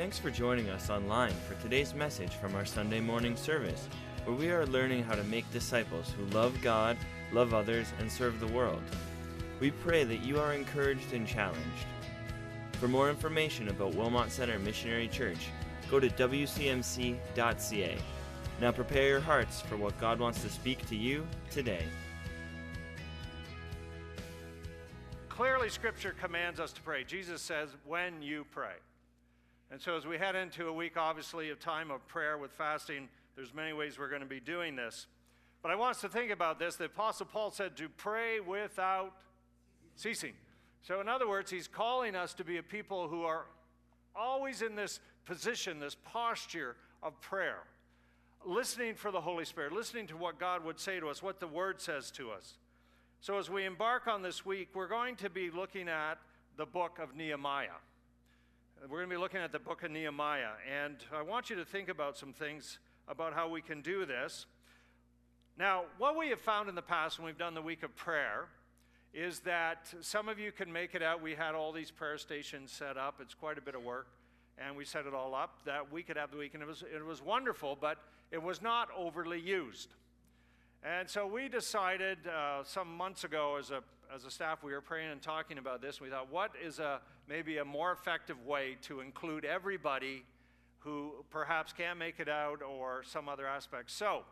Thanks for joining us online for today's message from our Sunday morning service, where we are learning how to make disciples who love God, love others, and serve the world. We pray that you are encouraged and challenged. For more information about Wilmot Center Missionary Church, go to wcmc.ca. Now prepare your hearts for what God wants to speak to you today. Clearly, Scripture commands us to pray. Jesus says, when you pray. And so, as we head into a week, obviously, of time of prayer with fasting, there's many ways we're going to be doing this. But I want us to think about this. The Apostle Paul said to pray without ceasing. So, in other words, he's calling us to be a people who are always in this position, this posture of prayer listening for the Holy Spirit, listening to what God would say to us, what the Word says to us. So, as we embark on this week, we're going to be looking at the book of Nehemiah. We're going to be looking at the book of Nehemiah, and I want you to think about some things about how we can do this. Now, what we have found in the past when we've done the week of prayer is that some of you can make it out. We had all these prayer stations set up, it's quite a bit of work and we set it all up that we could have the week, and it was, it was wonderful, but it was not overly used. And so we decided uh, some months ago as a, as a staff, we were praying and talking about this. And We thought, what is a, maybe a more effective way to include everybody who perhaps can't make it out or some other aspect? So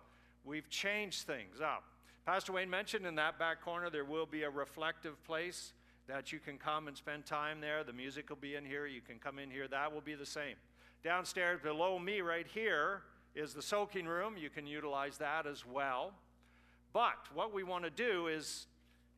we've changed things up. Pastor Wayne mentioned in that back corner there will be a reflective place that you can come and spend time there. The music will be in here. You can come in here. That will be the same. Downstairs below me, right here, is the soaking room. You can utilize that as well. But what we want to do is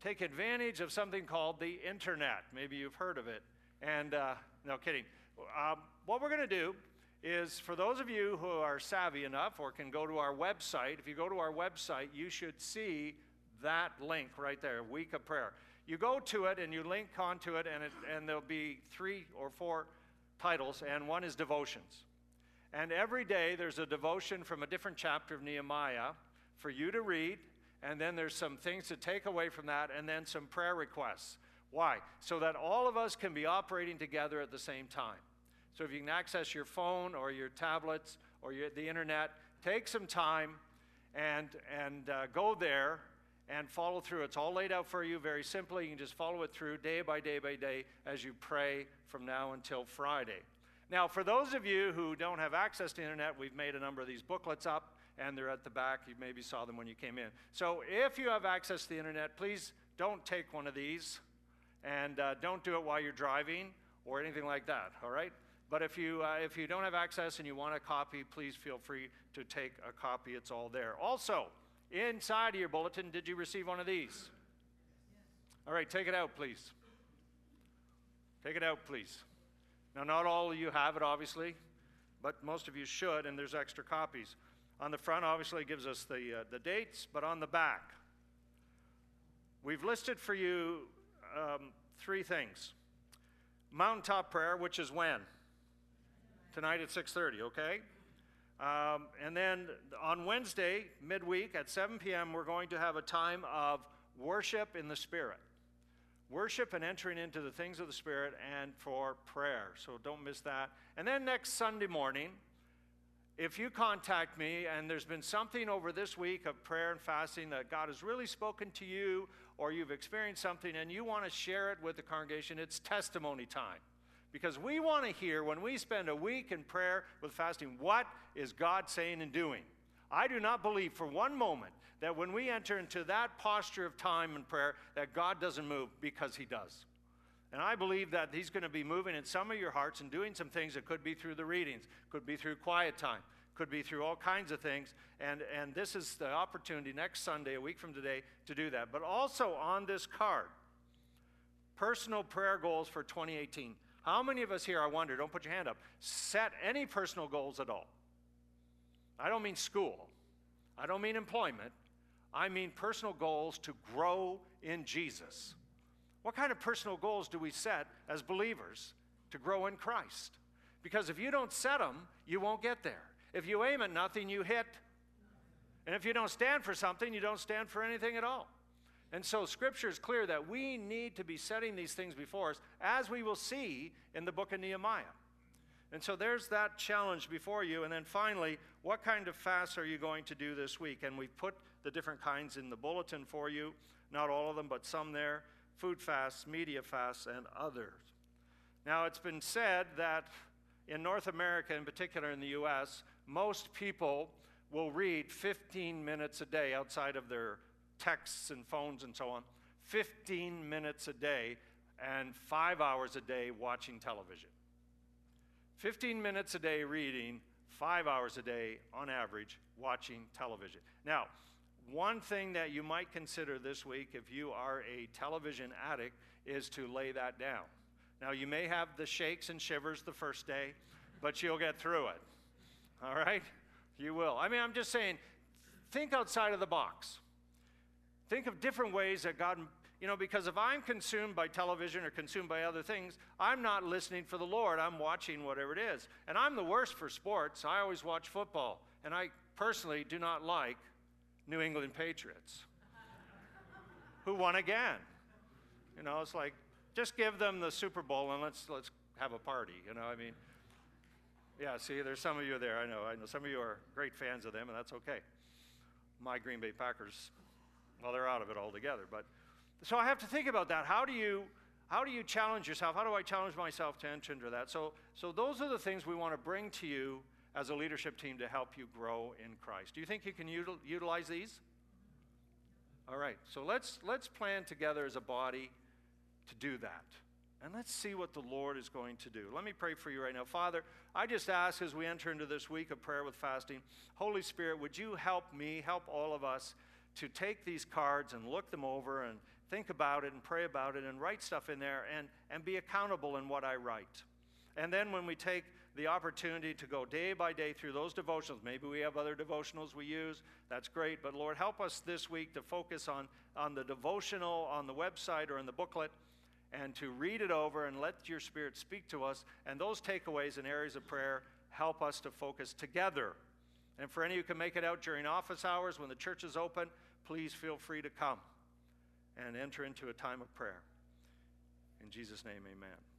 take advantage of something called the internet. Maybe you've heard of it. And uh, no kidding. Um, what we're going to do is for those of you who are savvy enough or can go to our website, if you go to our website, you should see that link right there, Week of Prayer you go to it and you link onto it, and, it, and there'll be three or four titles, and one is devotions. And every day there's a devotion from a different chapter of Nehemiah for you to read, and then there's some things to take away from that, and then some prayer requests. Why? So that all of us can be operating together at the same time. So if you can access your phone or your tablets or your, the internet, take some time and, and uh, go there and follow through. It's all laid out for you very simply. You can just follow it through day by day by day as you pray from now until Friday. Now, for those of you who don't have access to internet, we've made a number of these booklets up and they're at the back. You maybe saw them when you came in. So, if you have access to the internet, please don't take one of these and uh, don't do it while you're driving or anything like that, all right? But if you, uh, if you don't have access and you want a copy, please feel free to take a copy. It's all there. Also, Inside of your bulletin, did you receive one of these? All right, take it out, please. Take it out, please. Now, not all of you have it, obviously, but most of you should, and there's extra copies. On the front, obviously, gives us the, uh, the dates, but on the back, we've listed for you um, three things. Mountaintop prayer, which is when? Tonight at 6:30, okay? Um, and then on Wednesday, midweek at 7 p.m., we're going to have a time of worship in the Spirit. Worship and entering into the things of the Spirit and for prayer. So don't miss that. And then next Sunday morning, if you contact me and there's been something over this week of prayer and fasting that God has really spoken to you, or you've experienced something and you want to share it with the congregation, it's testimony time. Because we want to hear when we spend a week in prayer with fasting, what is God saying and doing? I do not believe for one moment that when we enter into that posture of time and prayer, that God doesn't move because He does. And I believe that He's going to be moving in some of your hearts and doing some things that could be through the readings, could be through quiet time, could be through all kinds of things. And, and this is the opportunity next Sunday, a week from today, to do that. But also on this card, personal prayer goals for 2018. How many of us here, I wonder, don't put your hand up, set any personal goals at all? I don't mean school, I don't mean employment, I mean personal goals to grow in Jesus. What kind of personal goals do we set as believers to grow in Christ? Because if you don't set them, you won't get there. If you aim at nothing, you hit. And if you don't stand for something, you don't stand for anything at all. And so scripture is clear that we need to be setting these things before us, as we will see in the book of Nehemiah. And so there's that challenge before you. And then finally, what kind of fasts are you going to do this week? And we've put the different kinds in the bulletin for you. Not all of them, but some there food fasts, media fasts, and others. Now, it's been said that in North America, in particular in the U.S., most people will read 15 minutes a day outside of their texts and phones and so on. 15 minutes a day and five hours a day watching television. 15 minutes a day reading, five hours a day on average watching television. Now, one thing that you might consider this week if you are a television addict is to lay that down. Now, you may have the shakes and shivers the first day, but you'll get through it. All right? You will. I mean, I'm just saying, think outside of the box. Think of different ways that God, you know, because if I'm consumed by television or consumed by other things, I'm not listening for the Lord. I'm watching whatever it is. And I'm the worst for sports. I always watch football. And I personally do not like New England Patriots, who won again. You know, it's like, just give them the Super Bowl and let's, let's have a party. You know, I mean, yeah, see, there's some of you there. I know. I know some of you are great fans of them, and that's okay. My Green Bay Packers, well, they're out of it altogether. But so I have to think about that. How do you how do you challenge yourself? How do I challenge myself to enter into that? So so those are the things we want to bring to you as a leadership team to help you grow in Christ. Do you think you can util- utilize these? All right. So let's let's plan together as a body to do that. And let's see what the Lord is going to do. Let me pray for you right now. Father, I just ask as we enter into this week of prayer with fasting, Holy Spirit, would you help me, help all of us to take these cards and look them over and think about it and pray about it and write stuff in there and, and be accountable in what I write. And then when we take the opportunity to go day by day through those devotionals, maybe we have other devotionals we use, that's great. But Lord, help us this week to focus on, on the devotional on the website or in the booklet and to read it over and let your Spirit speak to us. And those takeaways and areas of prayer help us to focus together. And for any who can make it out during office hours when the church is open, please feel free to come and enter into a time of prayer. In Jesus' name, amen.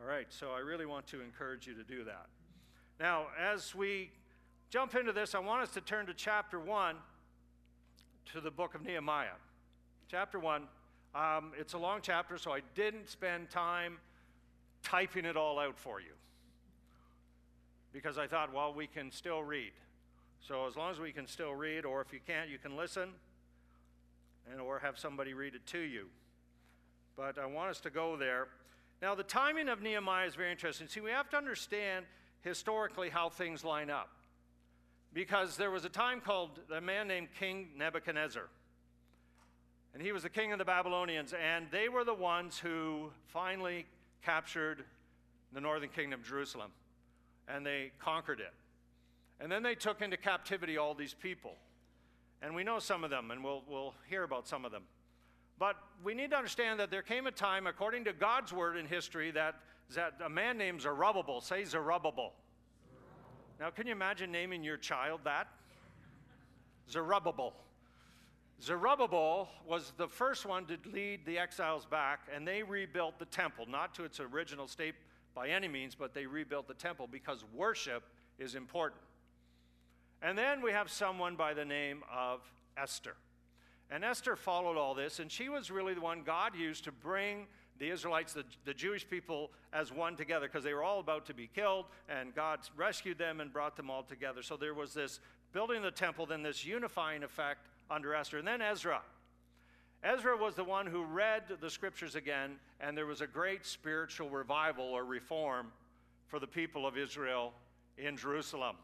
All right, so I really want to encourage you to do that. Now, as we jump into this, I want us to turn to chapter 1 to the book of Nehemiah. Chapter 1. Um, it's a long chapter, so I didn't spend time typing it all out for you because I thought, well, we can still read. So as long as we can still read, or if you can't, you can listen, and or have somebody read it to you. But I want us to go there. Now, the timing of Nehemiah is very interesting. See, we have to understand historically how things line up. Because there was a time called a man named King Nebuchadnezzar. And he was the king of the Babylonians, and they were the ones who finally captured the northern kingdom of Jerusalem. And they conquered it. And then they took into captivity all these people. And we know some of them, and we'll, we'll hear about some of them. But we need to understand that there came a time, according to God's word in history, that, that a man named Zerubbabel, say Zerubbabel. Now, can you imagine naming your child that? Zerubbabel. Zerubbabel was the first one to lead the exiles back, and they rebuilt the temple, not to its original state by any means, but they rebuilt the temple because worship is important. And then we have someone by the name of Esther. And Esther followed all this, and she was really the one God used to bring the Israelites, the, the Jewish people, as one together because they were all about to be killed, and God rescued them and brought them all together. So there was this building the temple, then this unifying effect under Esther. And then Ezra. Ezra was the one who read the scriptures again, and there was a great spiritual revival or reform for the people of Israel in Jerusalem.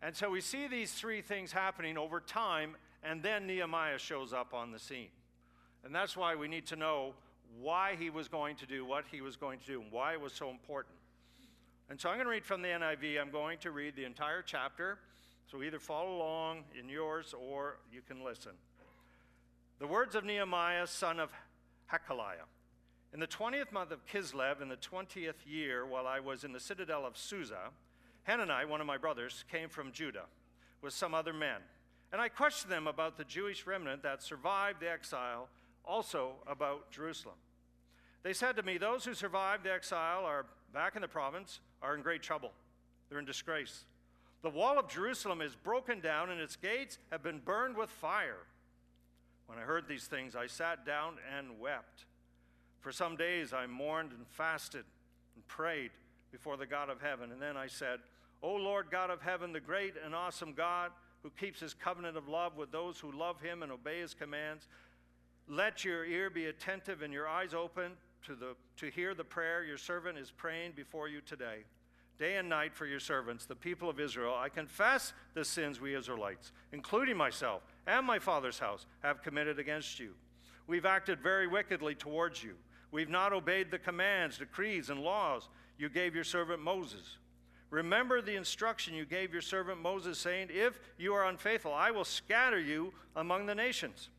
And so we see these three things happening over time, and then Nehemiah shows up on the scene. And that's why we need to know why he was going to do what he was going to do and why it was so important. And so I'm going to read from the NIV. I'm going to read the entire chapter. So either follow along in yours or you can listen. The words of Nehemiah, son of Hachaliah. In the 20th month of Kislev, in the 20th year, while I was in the citadel of Susa, Hanani, one of my brothers, came from Judah with some other men. And I questioned them about the Jewish remnant that survived the exile, also about Jerusalem. They said to me, Those who survived the exile are back in the province, are in great trouble. They're in disgrace. The wall of Jerusalem is broken down, and its gates have been burned with fire. When I heard these things, I sat down and wept. For some days I mourned and fasted and prayed before the God of heaven. And then I said, O Lord God of heaven, the great and awesome God, who keeps his covenant of love with those who love him and obey his commands, let your ear be attentive and your eyes open to, the, to hear the prayer your servant is praying before you today day and night for your servants, the people of Israel. I confess the sins we Israelites, including myself and my father's house, have committed against you. We've acted very wickedly towards you. We've not obeyed the commands, decrees, and laws you gave your servant Moses. Remember the instruction you gave your servant Moses, saying, If you are unfaithful, I will scatter you among the nations.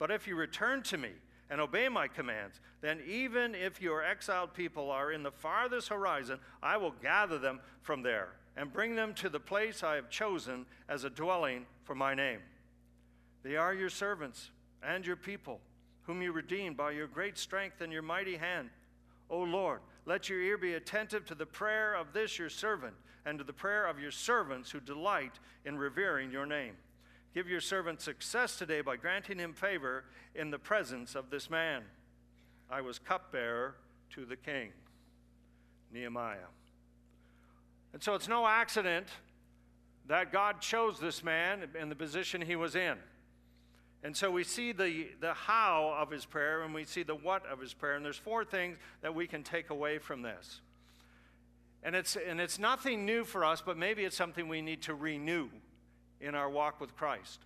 But if you return to me, and obey my commands, then even if your exiled people are in the farthest horizon, I will gather them from there and bring them to the place I have chosen as a dwelling for my name. They are your servants and your people, whom you redeemed by your great strength and your mighty hand. O Lord, let your ear be attentive to the prayer of this your servant and to the prayer of your servants who delight in revering your name. Give your servant success today by granting him favor in the presence of this man. I was cupbearer to the king. Nehemiah. And so it's no accident that God chose this man in the position he was in. And so we see the, the how of his prayer and we see the what of his prayer. And there's four things that we can take away from this. And it's, and it's nothing new for us, but maybe it's something we need to renew in our walk with Christ.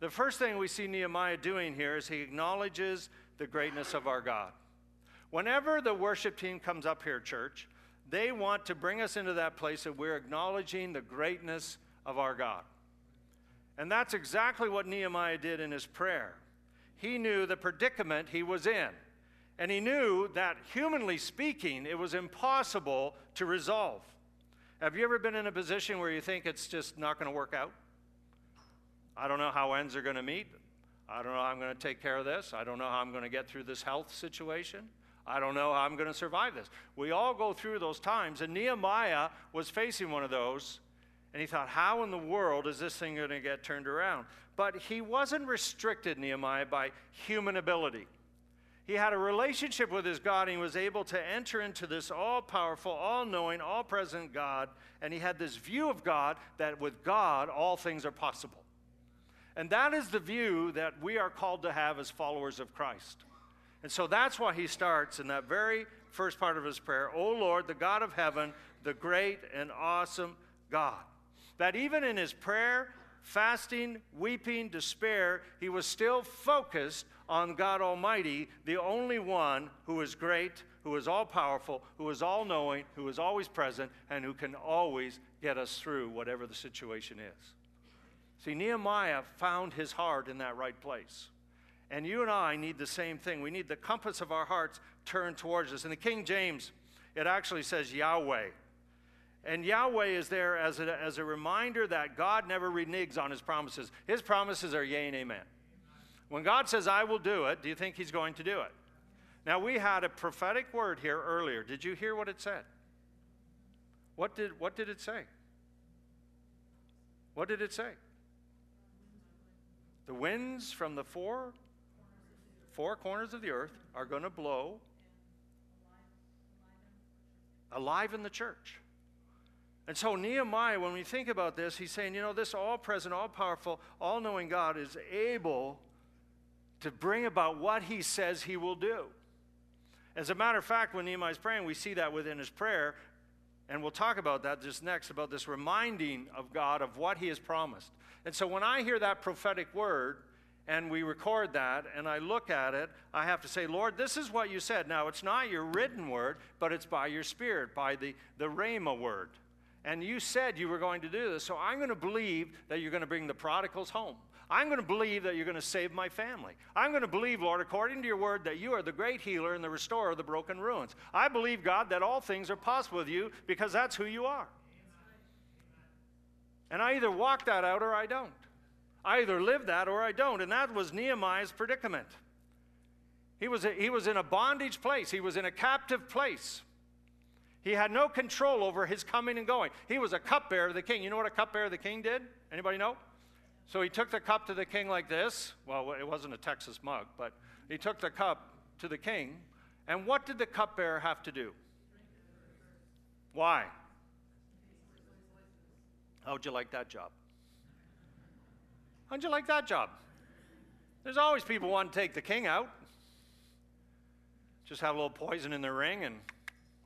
The first thing we see Nehemiah doing here is he acknowledges the greatness of our God. Whenever the worship team comes up here, church, they want to bring us into that place that we're acknowledging the greatness of our God. And that's exactly what Nehemiah did in his prayer. He knew the predicament he was in. And he knew that, humanly speaking, it was impossible to resolve. Have you ever been in a position where you think it's just not going to work out? I don't know how ends are going to meet. I don't know how I'm going to take care of this. I don't know how I'm going to get through this health situation. I don't know how I'm going to survive this. We all go through those times, and Nehemiah was facing one of those, and he thought, how in the world is this thing going to get turned around? But he wasn't restricted, Nehemiah, by human ability. He had a relationship with his God, and he was able to enter into this all powerful, all knowing, all present God, and he had this view of God that with God, all things are possible. And that is the view that we are called to have as followers of Christ. And so that's why he starts in that very first part of his prayer O Lord, the God of heaven, the great and awesome God. That even in his prayer, fasting, weeping, despair, he was still focused on God Almighty, the only one who is great, who is all powerful, who is all knowing, who is always present, and who can always get us through whatever the situation is. See, Nehemiah found his heart in that right place. And you and I need the same thing. We need the compass of our hearts turned towards us. In the King James, it actually says Yahweh. And Yahweh is there as a, as a reminder that God never reneges on his promises. His promises are yea and amen. When God says, I will do it, do you think he's going to do it? Now, we had a prophetic word here earlier. Did you hear what it said? What did, what did it say? What did it say? The winds from the four, four corners of the earth are going to blow alive in the church. And so, Nehemiah, when we think about this, he's saying, you know, this all present, all powerful, all knowing God is able to bring about what he says he will do. As a matter of fact, when Nehemiah is praying, we see that within his prayer. And we'll talk about that just next about this reminding of God of what he has promised. And so when I hear that prophetic word, and we record that, and I look at it, I have to say, Lord, this is what you said. Now, it's not your written word, but it's by your spirit, by the, the Rhema word. And you said you were going to do this, so I'm going to believe that you're going to bring the prodigals home. I'm going to believe that you're going to save my family. I'm going to believe, Lord, according to your word, that you are the great healer and the restorer of the broken ruins. I believe, God, that all things are possible with you because that's who you are. And I either walk that out or I don't. I either live that or I don't. And that was Nehemiah's predicament. He was, he was in a bondage place, he was in a captive place. He had no control over his coming and going. He was a cupbearer of the king. You know what a cupbearer of the king did? Anybody know? So he took the cup to the king like this. Well, it wasn't a Texas mug, but he took the cup to the king. And what did the cupbearer have to do? Why? How'd you like that job? How'd you like that job? There's always people want to take the king out. Just have a little poison in their ring and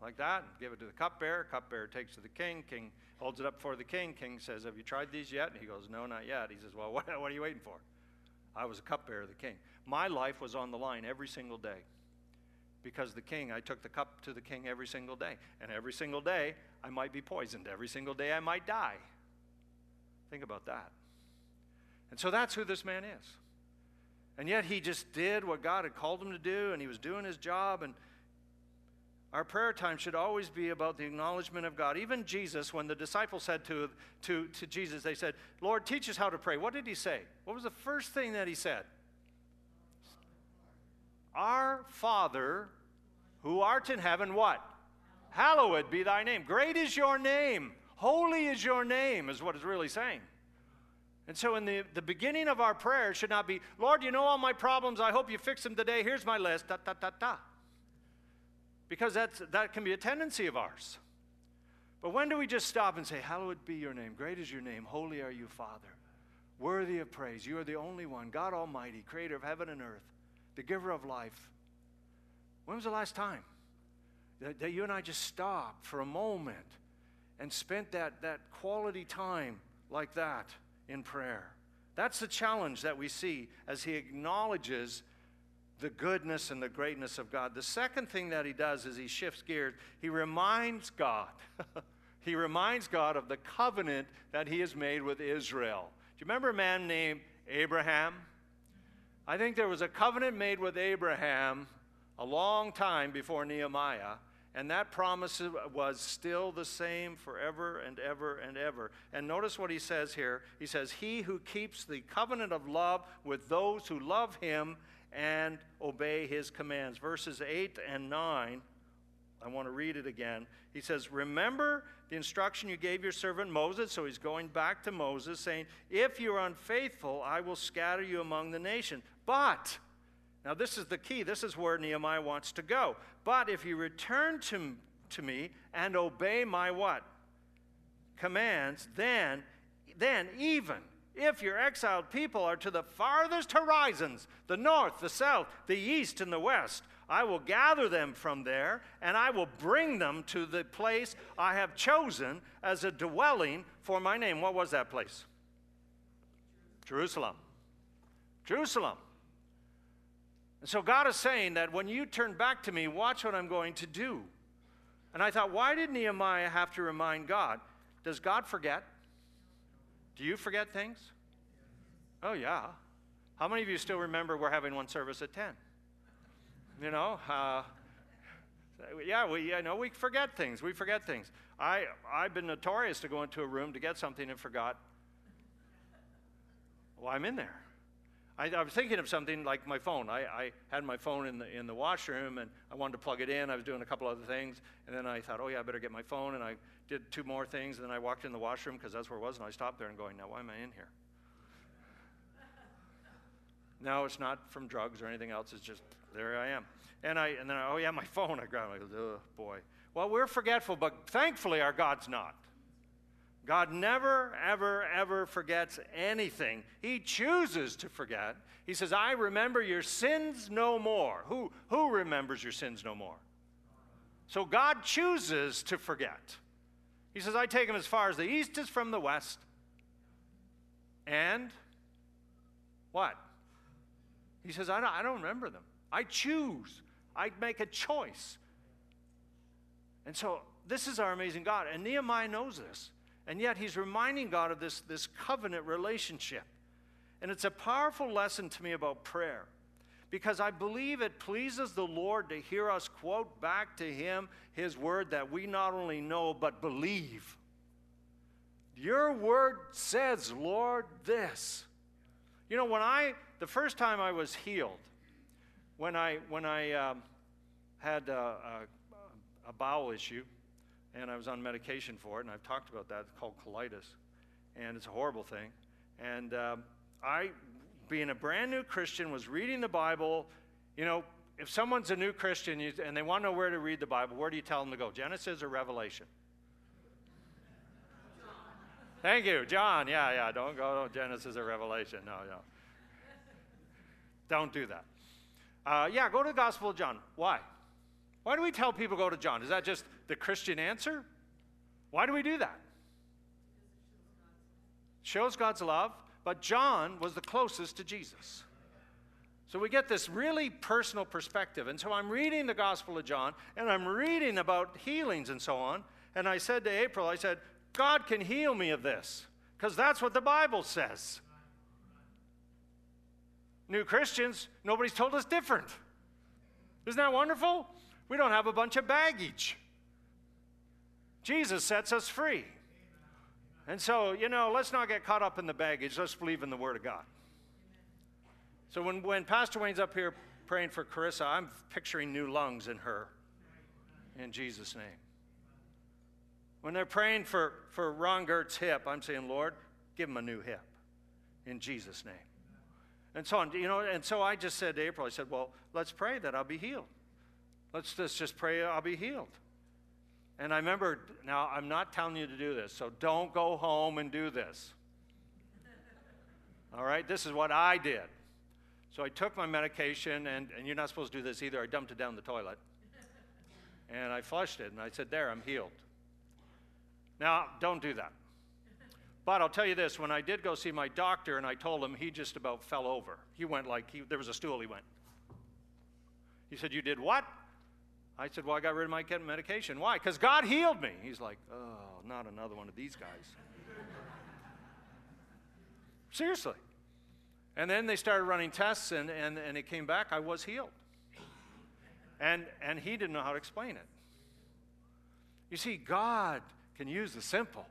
like that, give it to the cupbearer. Cupbearer takes to the king. King holds it up for the king. King says, Have you tried these yet? And he goes, No, not yet. He says, Well, what, what are you waiting for? I was a cupbearer of the king. My life was on the line every single day because the king, I took the cup to the king every single day. And every single day, I might be poisoned. Every single day, I might die. Think about that. And so that's who this man is. And yet, he just did what God had called him to do, and he was doing his job. And our prayer time should always be about the acknowledgement of God. Even Jesus, when the disciples said to, to, to Jesus, they said, Lord, teach us how to pray. What did he say? What was the first thing that he said? Our Father, who art in heaven, what? Hallowed be thy name. Great is your name. Holy is your name, is what it's really saying. And so, in the, the beginning of our prayer, should not be, Lord, you know all my problems. I hope you fix them today. Here's my list. Da, da, da, da because that's, that can be a tendency of ours. But when do we just stop and say, Hallowed be your name, great is your name, holy are you, Father, worthy of praise. You are the only one, God Almighty, creator of heaven and earth, the giver of life. When was the last time that, that you and I just stopped for a moment and spent that, that quality time like that in prayer? That's the challenge that we see as he acknowledges the goodness and the greatness of God. The second thing that he does is he shifts gears. He reminds God. he reminds God of the covenant that he has made with Israel. Do you remember a man named Abraham? I think there was a covenant made with Abraham a long time before Nehemiah, and that promise was still the same forever and ever and ever. And notice what he says here. He says, He who keeps the covenant of love with those who love him and obey his commands. Verses 8 and 9, I want to read it again. He says, Remember the instruction you gave your servant Moses. So he's going back to Moses, saying, If you are unfaithful, I will scatter you among the nation. But, now this is the key, this is where Nehemiah wants to go. But if you return to, to me and obey my what? Commands, then, then even if your exiled people are to the farthest horizons, the north, the south, the east, and the west, I will gather them from there, and I will bring them to the place I have chosen as a dwelling for my name. What was that place? Jerusalem. Jerusalem. And so God is saying that when you turn back to me, watch what I'm going to do. And I thought, why did Nehemiah have to remind God? Does God forget? Do you forget things? Oh, yeah. How many of you still remember we're having one service at 10? You know, uh, yeah, we, you know, we forget things. We forget things. I, I've been notorious to go into a room to get something and forgot. Well, I'm in there. I, I was thinking of something like my phone. I, I, had my phone in the, in the washroom and I wanted to plug it in. I was doing a couple other things. And then I thought, oh, yeah, I better get my phone. And I did two more things. And then I walked in the washroom because that's where it was. And I stopped there and going, now, why am I in here? no, it's not from drugs or anything else. It's just there I am. And, I, and then, I, oh, yeah, my phone. I grabbed it. Oh, boy. Well, we're forgetful, but thankfully our God's not. God never, ever, ever forgets anything. He chooses to forget. He says, I remember your sins no more. Who, who remembers your sins no more? So God chooses to forget. He says, I take them as far as the east is from the west. And what? He says, I don't, I don't remember them. I choose. I make a choice. And so this is our amazing God. And Nehemiah knows this. And yet he's reminding God of this, this covenant relationship. And it's a powerful lesson to me about prayer because I believe it pleases the Lord to hear us quote back to him his word that we not only know but believe. Your word says, Lord, this. You know, when I, the first time I was healed, when I, when I um, had a, a, a bowel issue, and I was on medication for it, and I've talked about that. It's called colitis, and it's a horrible thing. And um, I, being a brand new Christian, was reading the Bible. You know, if someone's a new Christian and they want to know where to read the Bible, where do you tell them to go? Genesis or Revelation? Thank you, John. Yeah, yeah. Don't go to Genesis or Revelation. No, no. Don't do that. Uh, yeah, go to the Gospel of John. Why? Why do we tell people go to John? Is that just the Christian answer? Why do we do that? Shows God's love, but John was the closest to Jesus. So we get this really personal perspective. And so I'm reading the Gospel of John, and I'm reading about healings and so on. And I said to April, I said, God can heal me of this, because that's what the Bible says. New Christians, nobody's told us different. Isn't that wonderful? We don't have a bunch of baggage. Jesus sets us free. And so, you know, let's not get caught up in the baggage. Let's believe in the Word of God. So when, when Pastor Wayne's up here praying for Carissa, I'm picturing new lungs in her. In Jesus' name. When they're praying for, for Ron Gert's hip, I'm saying, Lord, give him a new hip. In Jesus' name. And so on, you know, and so I just said to April, I said, Well, let's pray that I'll be healed. Let's just, just pray I'll be healed. And I remember, now I'm not telling you to do this, so don't go home and do this. All right, this is what I did. So I took my medication, and, and you're not supposed to do this either. I dumped it down the toilet. And I flushed it, and I said, There, I'm healed. Now, don't do that. But I'll tell you this when I did go see my doctor, and I told him, he just about fell over. He went like, he, there was a stool, he went. He said, You did what? I said, Well, I got rid of my medication. Why? Because God healed me. He's like, Oh, not another one of these guys. Seriously. And then they started running tests, and, and, and it came back, I was healed. And, and he didn't know how to explain it. You see, God can use the simple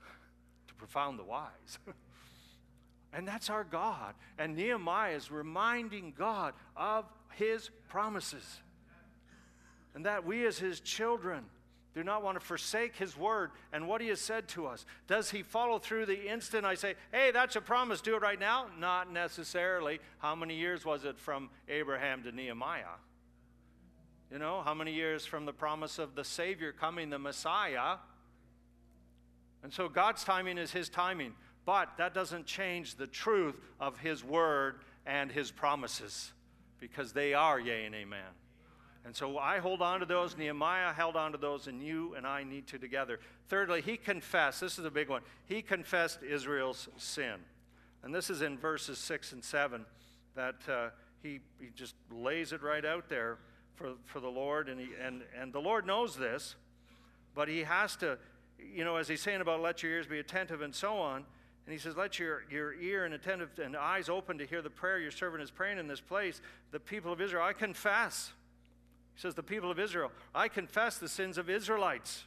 to profound the wise. and that's our God. And Nehemiah is reminding God of his promises. And that we, as his children, do not want to forsake his word and what he has said to us. Does he follow through the instant I say, hey, that's a promise, do it right now? Not necessarily. How many years was it from Abraham to Nehemiah? You know, how many years from the promise of the Savior coming, the Messiah? And so God's timing is his timing, but that doesn't change the truth of his word and his promises because they are yea and amen. And so I hold on to those. Nehemiah held on to those, and you and I need to together. Thirdly, he confessed. This is a big one. He confessed Israel's sin. And this is in verses 6 and 7 that uh, he, he just lays it right out there for, for the Lord. And, he, and, and the Lord knows this, but he has to, you know, as he's saying about let your ears be attentive and so on. And he says, Let your, your ear and attentive and eyes open to hear the prayer your servant is praying in this place. The people of Israel, I confess he says, The people of Israel, I confess the sins of Israelites,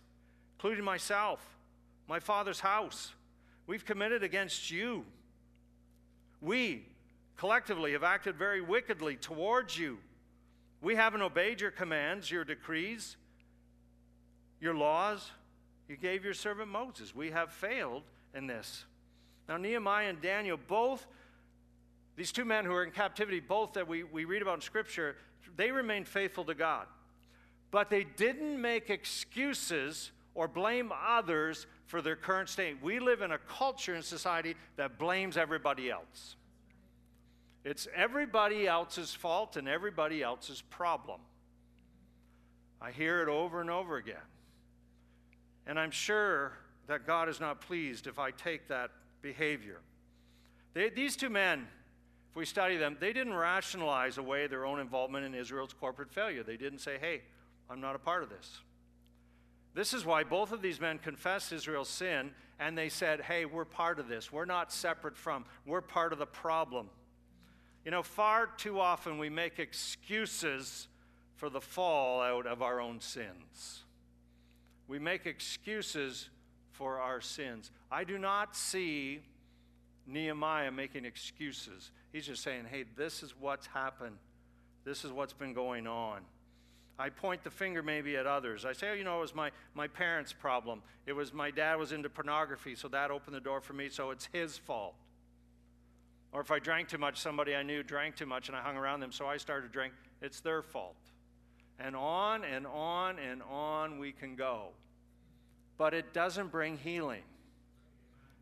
including myself, my father's house. We've committed against you. We collectively have acted very wickedly towards you. We haven't obeyed your commands, your decrees, your laws. You gave your servant Moses. We have failed in this. Now, Nehemiah and Daniel, both, these two men who are in captivity, both that we, we read about in Scripture, they remained faithful to God. But they didn't make excuses or blame others for their current state. We live in a culture and society that blames everybody else. It's everybody else's fault and everybody else's problem. I hear it over and over again. And I'm sure that God is not pleased if I take that behavior. They, these two men, if we study them, they didn't rationalize away their own involvement in Israel's corporate failure. They didn't say, hey, I'm not a part of this. This is why both of these men confessed Israel's sin and they said, hey, we're part of this. We're not separate from, we're part of the problem. You know, far too often we make excuses for the fallout of our own sins. We make excuses for our sins. I do not see Nehemiah making excuses. He's just saying, hey, this is what's happened. This is what's been going on. I point the finger maybe at others. I say, oh, you know, it was my, my parents' problem. It was my dad was into pornography, so that opened the door for me, so it's his fault. Or if I drank too much, somebody I knew drank too much and I hung around them, so I started to drink, it's their fault. And on and on and on we can go. But it doesn't bring healing,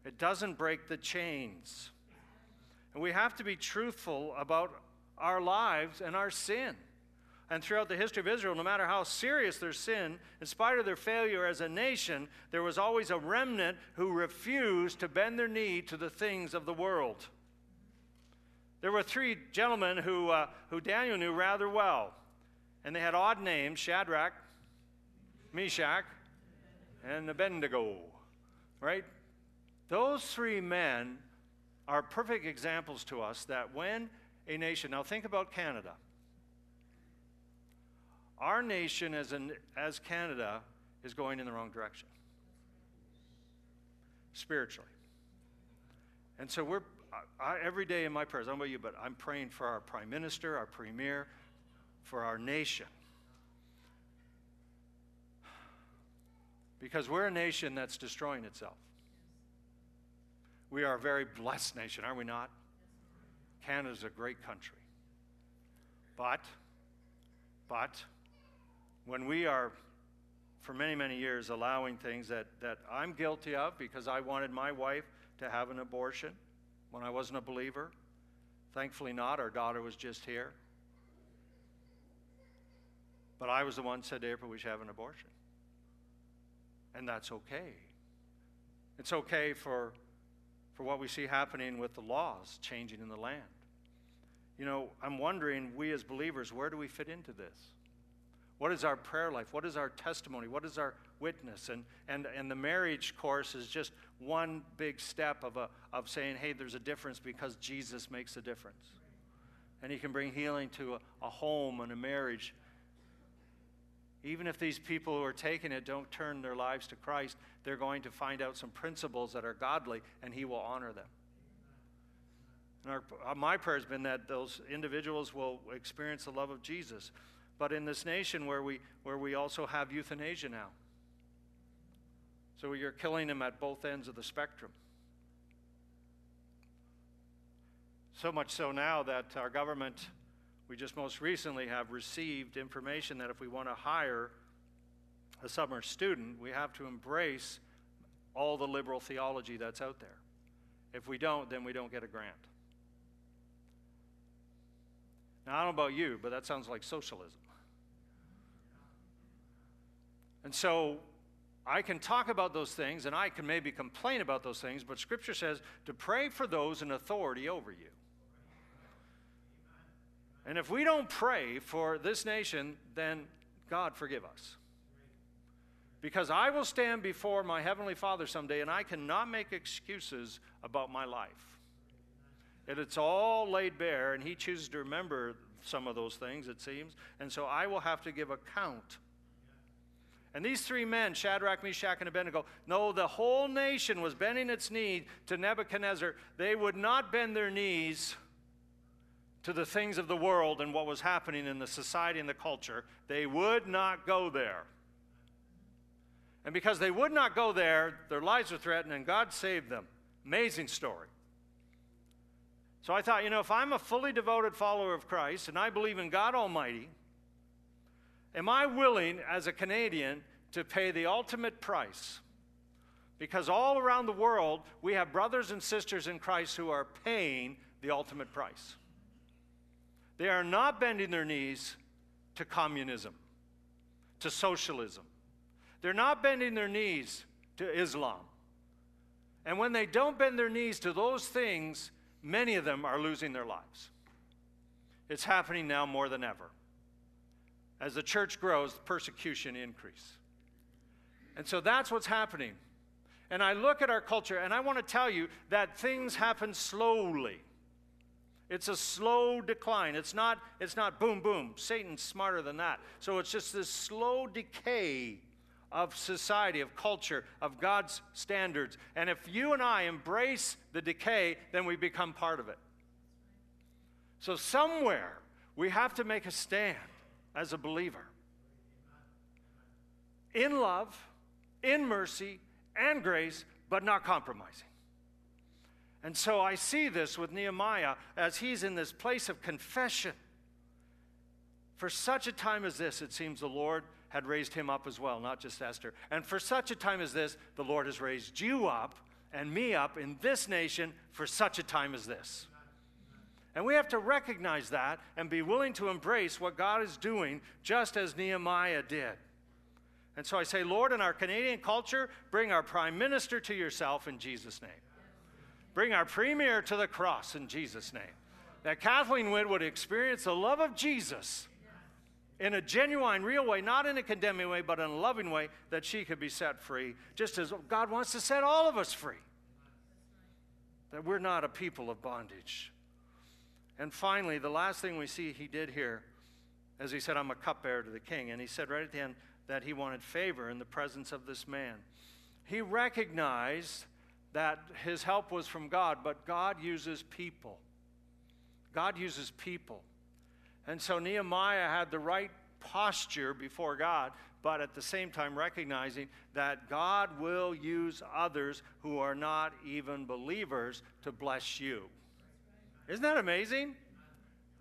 it doesn't break the chains. And we have to be truthful about our lives and our sin. And throughout the history of Israel, no matter how serious their sin, in spite of their failure as a nation, there was always a remnant who refused to bend their knee to the things of the world. There were three gentlemen who, uh, who Daniel knew rather well, and they had odd names Shadrach, Meshach, and Abednego, right? Those three men are perfect examples to us that when a nation, now think about Canada. Our nation, as, an, as Canada, is going in the wrong direction spiritually. And so we're, I, every day in my prayers, I don't know about you, but I'm praying for our prime minister, our premier, for our nation. Because we're a nation that's destroying itself. We are a very blessed nation, are we not? Canada's a great country. But, but, when we are, for many, many years, allowing things that, that I'm guilty of because I wanted my wife to have an abortion when I wasn't a believer, thankfully not. Our daughter was just here. But I was the one said to April, we should have an abortion. And that's okay. It's okay for, for what we see happening with the laws changing in the land. You know, I'm wondering, we as believers, where do we fit into this? What is our prayer life? What is our testimony? What is our witness? And, and, and the marriage course is just one big step of, a, of saying, hey, there's a difference because Jesus makes a difference. And he can bring healing to a, a home and a marriage. Even if these people who are taking it don't turn their lives to Christ, they're going to find out some principles that are godly, and he will honor them. And our, uh, my prayer has been that those individuals will experience the love of Jesus. But in this nation where we, where we also have euthanasia now, so you're killing them at both ends of the spectrum. So much so now that our government, we just most recently have received information that if we want to hire a summer student, we have to embrace all the liberal theology that's out there. If we don't, then we don't get a grant. Now, I don't know about you, but that sounds like socialism. And so I can talk about those things and I can maybe complain about those things, but Scripture says to pray for those in authority over you. And if we don't pray for this nation, then God forgive us. Because I will stand before my Heavenly Father someday and I cannot make excuses about my life. And it's all laid bare, and he chooses to remember some of those things, it seems. And so I will have to give account. And these three men, Shadrach, Meshach, and Abednego, no, the whole nation was bending its knee to Nebuchadnezzar. They would not bend their knees to the things of the world and what was happening in the society and the culture. They would not go there. And because they would not go there, their lives were threatened, and God saved them. Amazing story. So I thought, you know, if I'm a fully devoted follower of Christ and I believe in God Almighty, am I willing as a Canadian to pay the ultimate price? Because all around the world, we have brothers and sisters in Christ who are paying the ultimate price. They are not bending their knees to communism, to socialism. They're not bending their knees to Islam. And when they don't bend their knees to those things, many of them are losing their lives. It's happening now more than ever. As the church grows, persecution increase. And so that's what's happening. And I look at our culture and I want to tell you that things happen slowly. It's a slow decline. It's not, it's not boom, boom. Satan's smarter than that. So it's just this slow decay of society, of culture, of God's standards. And if you and I embrace the decay, then we become part of it. So, somewhere, we have to make a stand as a believer. in love, in mercy, and grace, but not compromising. And so I see this with Nehemiah as he's in this place of confession. For such a time as this, it seems the Lord had raised him up as well, not just Esther. And for such a time as this, the Lord has raised you up and me up in this nation for such a time as this. And we have to recognize that and be willing to embrace what God is doing, just as Nehemiah did. And so I say, Lord, in our Canadian culture, bring our prime minister to yourself in Jesus' name. Bring our premier to the cross in Jesus' name. That Kathleen Wynne would experience the love of Jesus in a genuine, real way, not in a condemning way, but in a loving way, that she could be set free, just as God wants to set all of us free. That we're not a people of bondage. And finally, the last thing we see he did here, as he said, I'm a cupbearer to the king. And he said right at the end that he wanted favor in the presence of this man. He recognized that his help was from God, but God uses people. God uses people. And so Nehemiah had the right posture before God, but at the same time recognizing that God will use others who are not even believers to bless you. Isn't that amazing?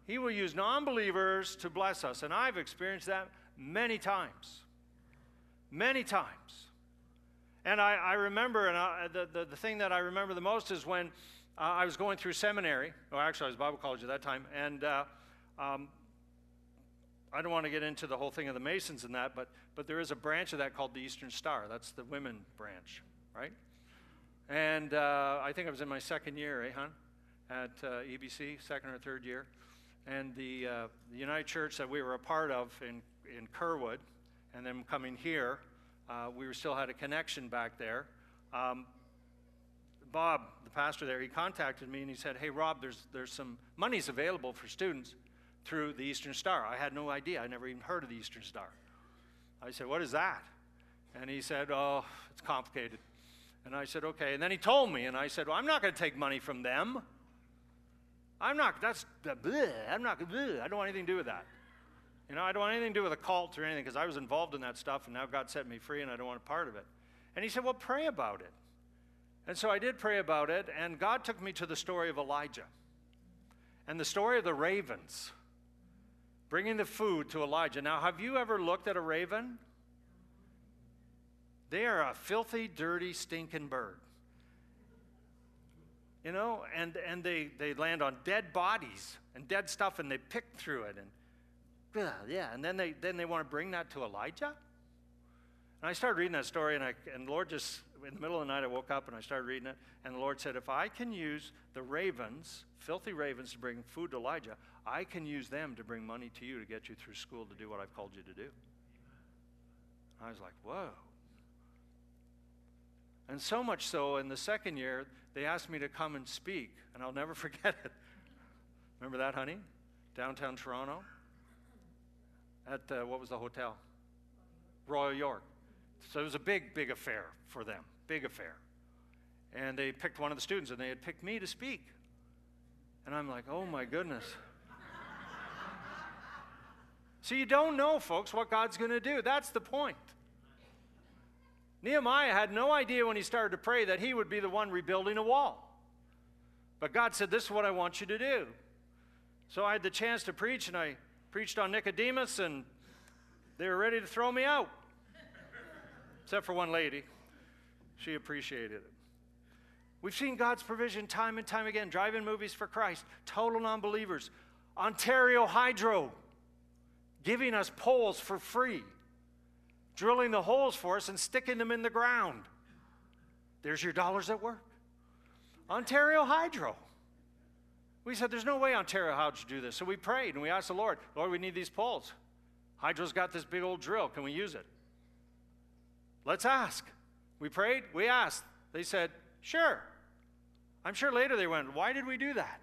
He will use non believers to bless us. And I've experienced that many times. Many times. And I, I remember, and I, the, the, the, thing that I remember the most is when uh, I was going through seminary, or actually I was Bible college at that time, and uh, um, I don't want to get into the whole thing of the Masons and that, but, but there is a branch of that called the Eastern Star. That's the women branch, right? And uh, I think I was in my second year, eh, hon? At uh, EBC, second or third year. And the, uh, the, United Church that we were a part of in, in Kerwood, and then coming here, uh, we still had a connection back there. Um, Bob, the pastor there, he contacted me and he said, Hey, Rob, there's, there's some monies available for students through the Eastern Star. I had no idea. I never even heard of the Eastern Star. I said, What is that? And he said, Oh, it's complicated. And I said, Okay. And then he told me, and I said, Well, I'm not going to take money from them. I'm not, that's, bleh, I'm not, bleh, I don't want anything to do with that. You know, I don't want anything to do with a cult or anything because I was involved in that stuff and now God set me free and I don't want a part of it. And he said, Well, pray about it. And so I did pray about it, and God took me to the story of Elijah and the story of the ravens bringing the food to Elijah. Now, have you ever looked at a raven? They are a filthy, dirty, stinking bird. You know, and, and they, they land on dead bodies and dead stuff and they pick through it. And yeah, and then they, then they want to bring that to Elijah? And I started reading that story, and, I, and Lord just, in the middle of the night, I woke up and I started reading it. And the Lord said, If I can use the ravens, filthy ravens, to bring food to Elijah, I can use them to bring money to you to get you through school to do what I've called you to do. I was like, whoa. And so much so, in the second year, they asked me to come and speak, and I'll never forget it. Remember that, honey? Downtown Toronto? At, uh, what was the hotel? Royal York. So it was a big, big affair for them, big affair. And they picked one of the students, and they had picked me to speak. And I'm like, oh my goodness. So you don't know, folks, what God's going to do. That's the point. Nehemiah had no idea when he started to pray that he would be the one rebuilding a wall. But God said, This is what I want you to do. So I had the chance to preach, and I preached on Nicodemus, and they were ready to throw me out. Except for one lady. She appreciated it. We've seen God's provision time and time again. Drive in movies for Christ, total non believers, Ontario Hydro giving us poles for free, drilling the holes for us and sticking them in the ground. There's your dollars at work. Ontario Hydro. We said, There's no way Ontario Hydro should do this. So we prayed and we asked the Lord, Lord, we need these poles. Hydro's got this big old drill. Can we use it? Let's ask. We prayed, we asked. They said, Sure. I'm sure later they went, Why did we do that?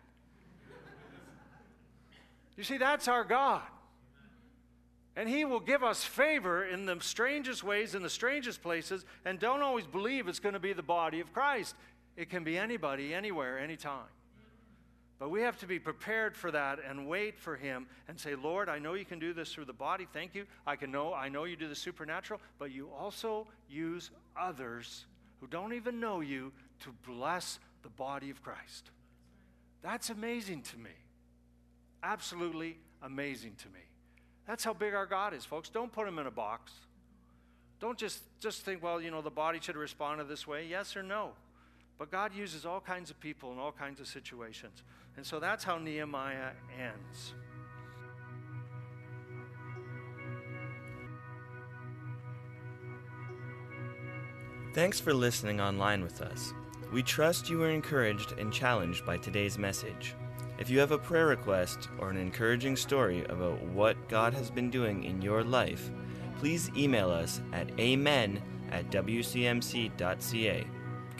you see, that's our God. And He will give us favor in the strangest ways, in the strangest places, and don't always believe it's going to be the body of Christ. It can be anybody, anywhere, anytime. But we have to be prepared for that and wait for him and say, Lord, I know you can do this through the body. Thank you. I can know I know you do the supernatural, but you also use others who don't even know you to bless the body of Christ. That's amazing to me. Absolutely amazing to me. That's how big our God is, folks. Don't put him in a box. Don't just, just think, well, you know, the body should respond to this way, yes or no. But God uses all kinds of people in all kinds of situations. And so that's how Nehemiah ends. Thanks for listening online with us. We trust you were encouraged and challenged by today's message. If you have a prayer request or an encouraging story about what God has been doing in your life, please email us at amen at wcmc.ca.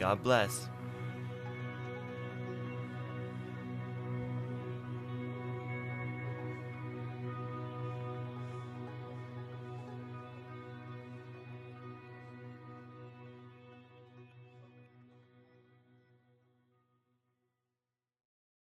God bless.